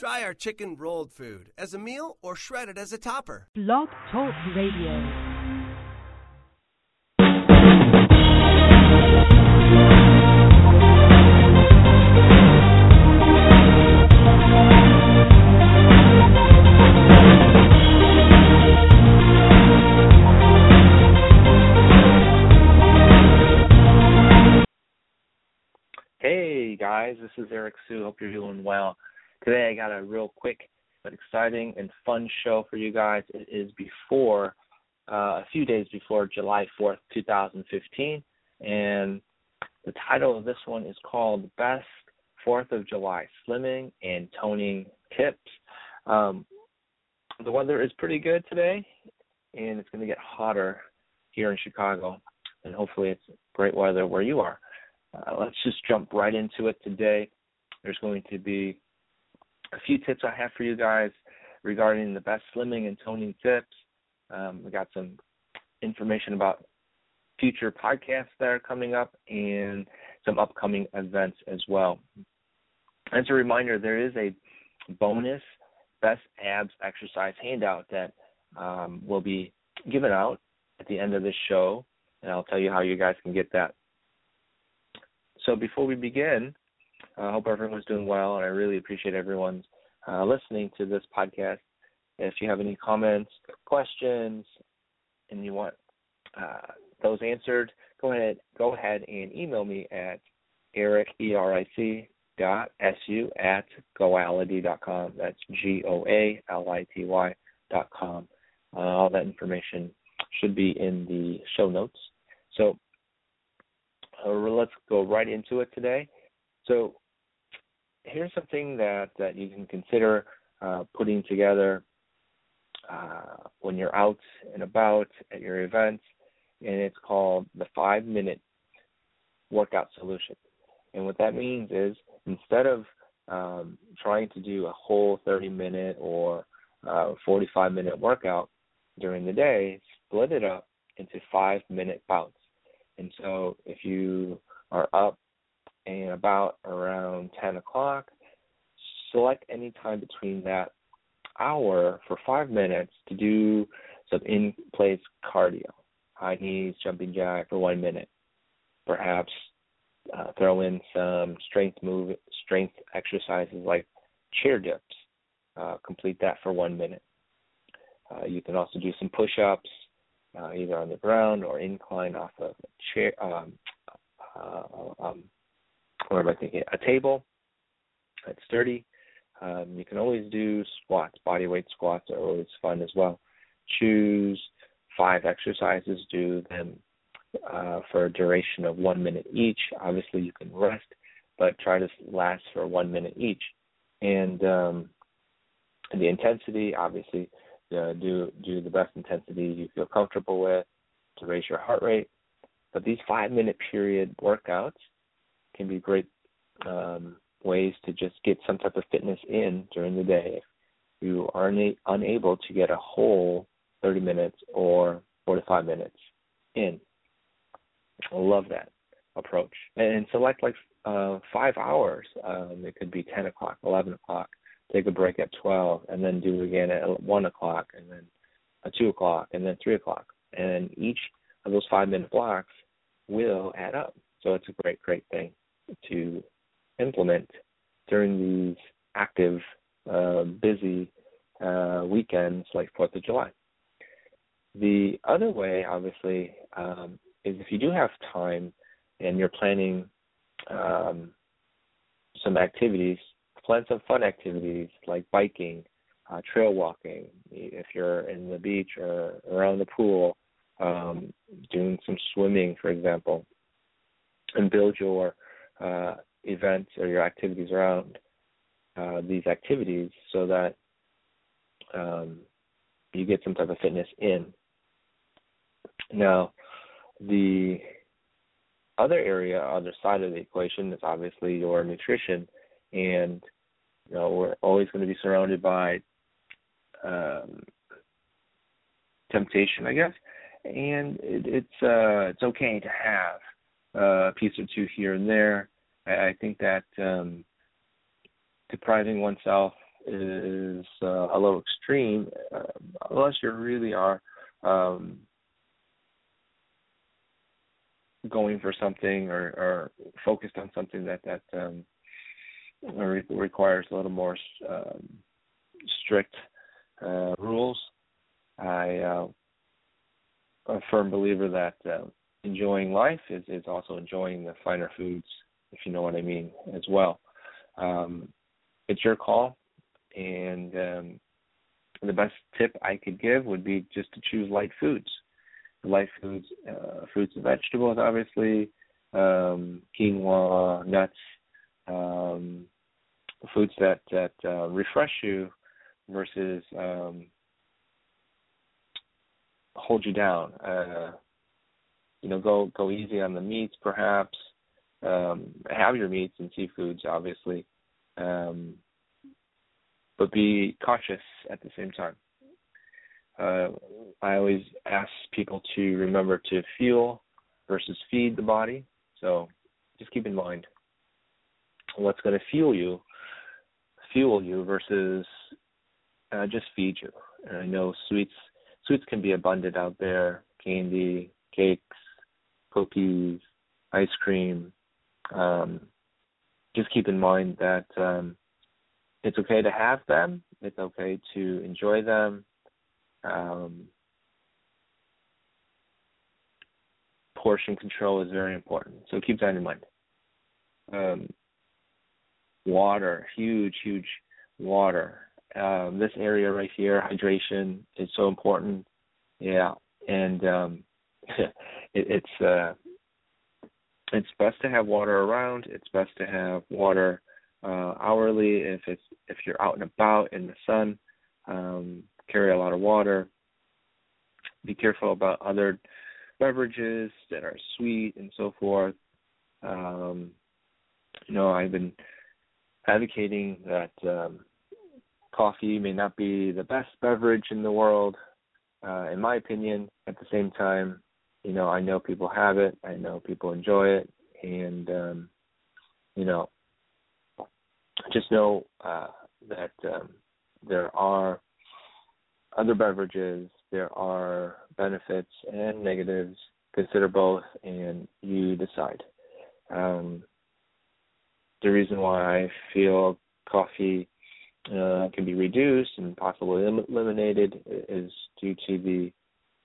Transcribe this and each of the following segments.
Try our chicken rolled food as a meal or shredded as a topper. Blog Talk Radio. Hey guys, this is Eric Su. Hope you're doing well. Today I got a real quick but exciting and fun show for you guys. It is before uh, a few days before July 4th, 2015, and the title of this one is called Best Fourth of July Slimming and Toning Tips. Um, the weather is pretty good today, and it's going to get hotter here in Chicago, and hopefully it's great weather where you are. Uh, let's just jump right into it today. There's going to be a few tips I have for you guys regarding the best slimming and toning tips. Um, we got some information about future podcasts that are coming up and some upcoming events as well. As a reminder, there is a bonus best abs exercise handout that um, will be given out at the end of this show, and I'll tell you how you guys can get that. So before we begin, I hope everyone's doing well, and I really appreciate everyone's uh, listening to this podcast. If you have any comments, questions, and you want uh, those answered, go ahead go ahead and email me at eric e r i c dot s u at goality dot com. That's G O A L I T Y dot com. Uh, all that information should be in the show notes. So uh, let's go right into it today. So here's something that, that you can consider uh, putting together uh, when you're out and about at your events, and it's called the five minute workout solution. And what that means is instead of um, trying to do a whole 30 minute or uh, 45 minute workout during the day, split it up into five minute bouts. And so if you are up and about around 10 o'clock, select any time between that hour for five minutes to do some in place cardio, high knees, jumping jack for one minute. Perhaps uh, throw in some strength move, strength exercises like chair dips. Uh, complete that for one minute. Uh, you can also do some push ups, uh, either on the ground or incline off of a chair, um, uh, um, what am I thinking? A table that's sturdy. Um, you can always do squats. Body weight squats are always fun as well. Choose five exercises. Do them uh, for a duration of one minute each. Obviously, you can rest, but try to last for one minute each. And um, the intensity, obviously, uh, do do the best intensity you feel comfortable with to raise your heart rate. But these five minute period workouts can be great um, ways to just get some type of fitness in during the day. If you are una- unable to get a whole 30 minutes or 45 minutes in, I love that approach. And select like uh, five hours. Um, it could be 10 o'clock, 11 o'clock. Take a break at 12, and then do it again at 1 o'clock, and then at 2 o'clock, and then 3 o'clock. And each of those five minute blocks will add up. So it's a great, great thing to implement during these active, uh, busy uh, weekends like Fourth of July. The other way, obviously, um, is if you do have time and you're planning um, some activities, plan some fun activities like biking, uh, trail walking. If you're in the beach or around the pool, um, doing some swimming, for example, and build your uh, events or your activities around uh, these activities so that um, you get some type of fitness in. Now, the other area, other side of the equation is obviously your nutrition, and you know we're always going to be surrounded by um, temptation, I guess, and it, it's uh, it's okay to have uh, a piece or two here and there. I, think that um, depriving oneself is uh, a little extreme, uh, unless you really are um, going for something or, or focused on something that that um, re- requires a little more um, strict uh, rules. I uh, a firm believer that uh, enjoying life is is also enjoying the finer foods, if you know what I mean, as well. Um, it's your call, and um, the best tip I could give would be just to choose light foods light foods, uh, fruits and vegetables, obviously, um, quinoa, nuts, um, foods that that uh, refresh you versus um, hold you down. Uh, you know, go go easy on the meats, perhaps. Um, have your meats and seafoods, obviously, um, but be cautious at the same time uh, I always ask people to remember to fuel versus feed the body. So just keep in mind what's going to fuel you, fuel you versus uh, just feed you. And I know sweets sweets can be abundant out there, candy, cakes, cookies, ice cream. Um, just keep in mind that um, it's okay to have them. It's okay to enjoy them um, portion control is very important. So keep that in mind. Um, water, huge, huge water. Um, this area right here, hydration is so important. Yeah, and um, it, it's uh, it's best to have water around. It's best to have water uh, hourly if it's if you're out and about in the sun. Um, carry a lot of water. Be careful about other beverages that are sweet and so forth. Um, you know, I've been advocating that um, coffee may not be the best beverage in the world, uh, in my opinion. At the same time, you know, I know people have it, I know people enjoy it, and um, you know, just know uh, that um, there are other beverages, there are benefits and negatives. Consider both, and you decide. Um, the reason why I feel coffee uh, can be reduced and possibly eliminated is due to the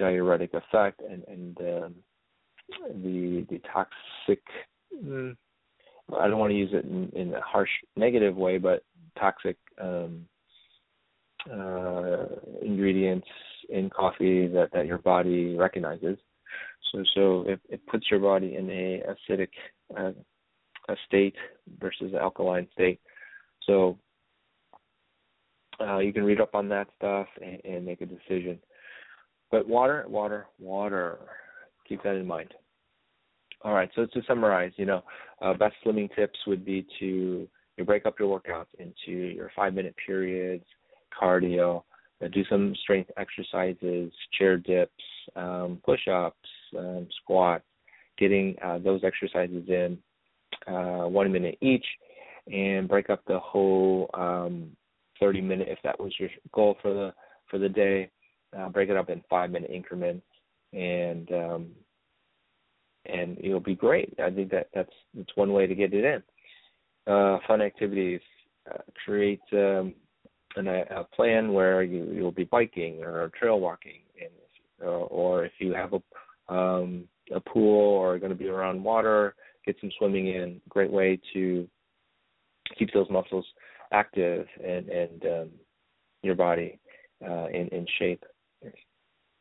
diuretic effect and, and um, the the toxic. Mm, I don't want to use it in, in a harsh negative way, but toxic um, uh, ingredients in coffee that, that your body recognizes. So so it, it puts your body in a acidic uh, a state versus an alkaline state. So uh, you can read up on that stuff and, and make a decision. But water, water, water. Keep that in mind. All right. So to summarize, you know, uh, best slimming tips would be to you break up your workouts into your five minute periods cardio, uh, do some strength exercises, chair dips, um, push ups, um, squats, getting uh, those exercises in uh, one minute each, and break up the whole um, 30 minute if that was your goal for the for the day. Uh, break it up in five minute increments, and um, and it'll be great. I think that that's that's one way to get it in. Uh, fun activities, uh, create um, and a, a plan where you you'll be biking or trail walking, and uh, or if you have a um, a pool or going to be around water, get some swimming in. Great way to keep those muscles active and and um, your body uh, in in shape.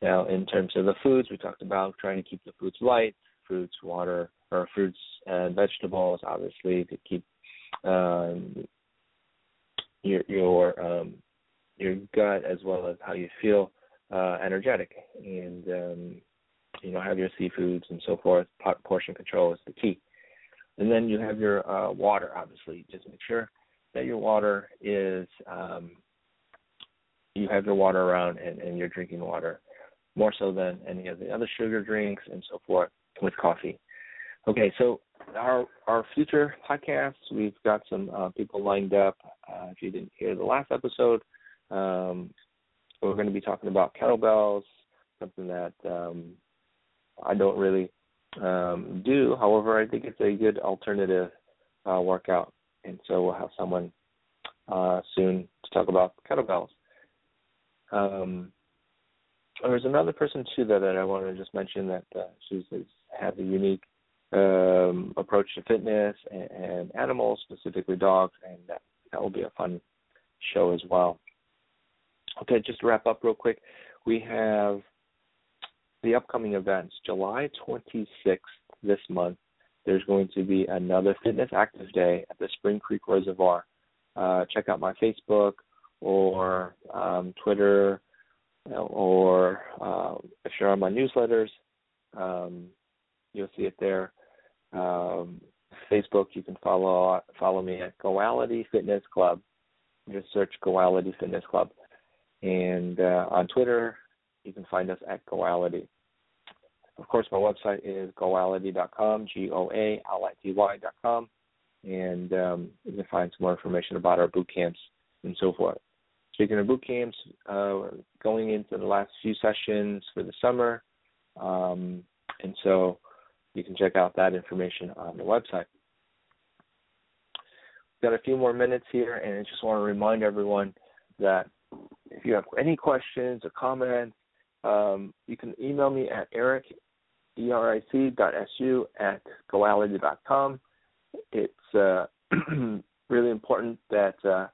Now, in terms of the foods, we talked about trying to keep the foods light, fruits, water, or fruits and vegetables, obviously, to keep um, your your um, your gut as well as how you feel uh, energetic, and um, you know have your seafoods and so forth. Portion control is the key. And then you have your uh, water. Obviously, just make sure that your water is um, you have your water around and, and you're drinking water more so than any of the other sugar drinks and so forth with coffee. Okay, so our our future podcasts, we've got some uh, people lined up. Uh, if you didn't hear the last episode, um, we're going to be talking about kettlebells, something that um, I don't really um, do. However, I think it's a good alternative uh, workout, and so we'll have someone uh, soon to talk about kettlebells. Um, there's another person too that, that I want to just mention that uh, she's has a unique um, approach to fitness and, and animals, specifically dogs, and that that will be a fun show as well. Okay, just to wrap up real quick, we have the upcoming events. July 26th this month, there's going to be another Fitness Active Day at the Spring Creek Reservoir. Uh, check out my Facebook or um, Twitter, or uh, if you're on my newsletters, um, you'll see it there. Um, Facebook, you can follow follow me at Goality Fitness Club. Just search Goality Fitness Club, and uh, on Twitter, you can find us at Goality. Of course, my website is goality.com, G-O-A-L-I-T-Y.com, and um, you can find some more information about our boot camps and so forth. Speaking of boot camps, uh, going into the last few sessions for the summer, um, and so you can check out that information on the website. We've got a few more minutes here, and I just want to remind everyone that if you have any questions or comments, um, you can email me at eric, E-R-I-C dot S-U at goality.com. It's uh, really important that uh,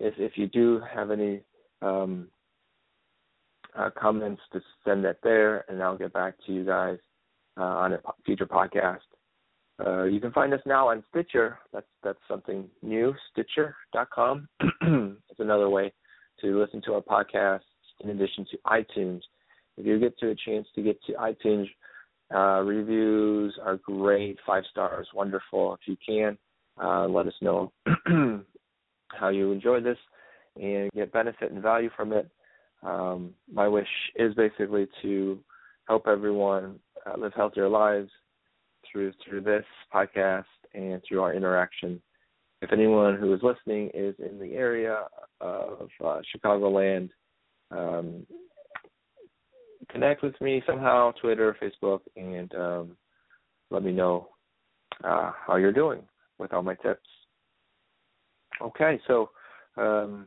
if, if you do have any um, uh, comments, to send that there, and I'll get back to you guys uh, on a future podcast. Uh, you can find us now on Stitcher. That's that's something new. Stitcher.com. it's another way to listen to our podcasts in addition to iTunes. If you get to a chance to get to iTunes, uh, reviews are great. Five stars, wonderful. If you can, uh, let us know how you enjoy this and get benefit and value from it. Um, my wish is basically to help everyone uh, live healthier lives through through this podcast and through our interaction. If anyone who is listening is in the area of uh, Chicagoland, um, connect with me somehow, Twitter, Facebook, and um, let me know uh, how you're doing with all my tips. Okay, so um,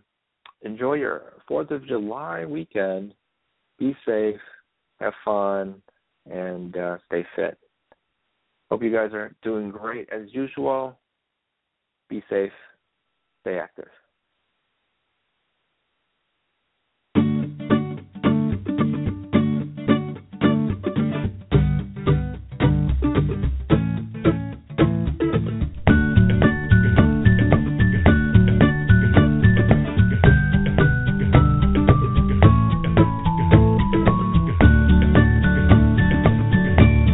enjoy your Fourth of July weekend. Be safe, have fun, and uh, stay fit. Hope you guys are doing great as usual. Be safe, stay active.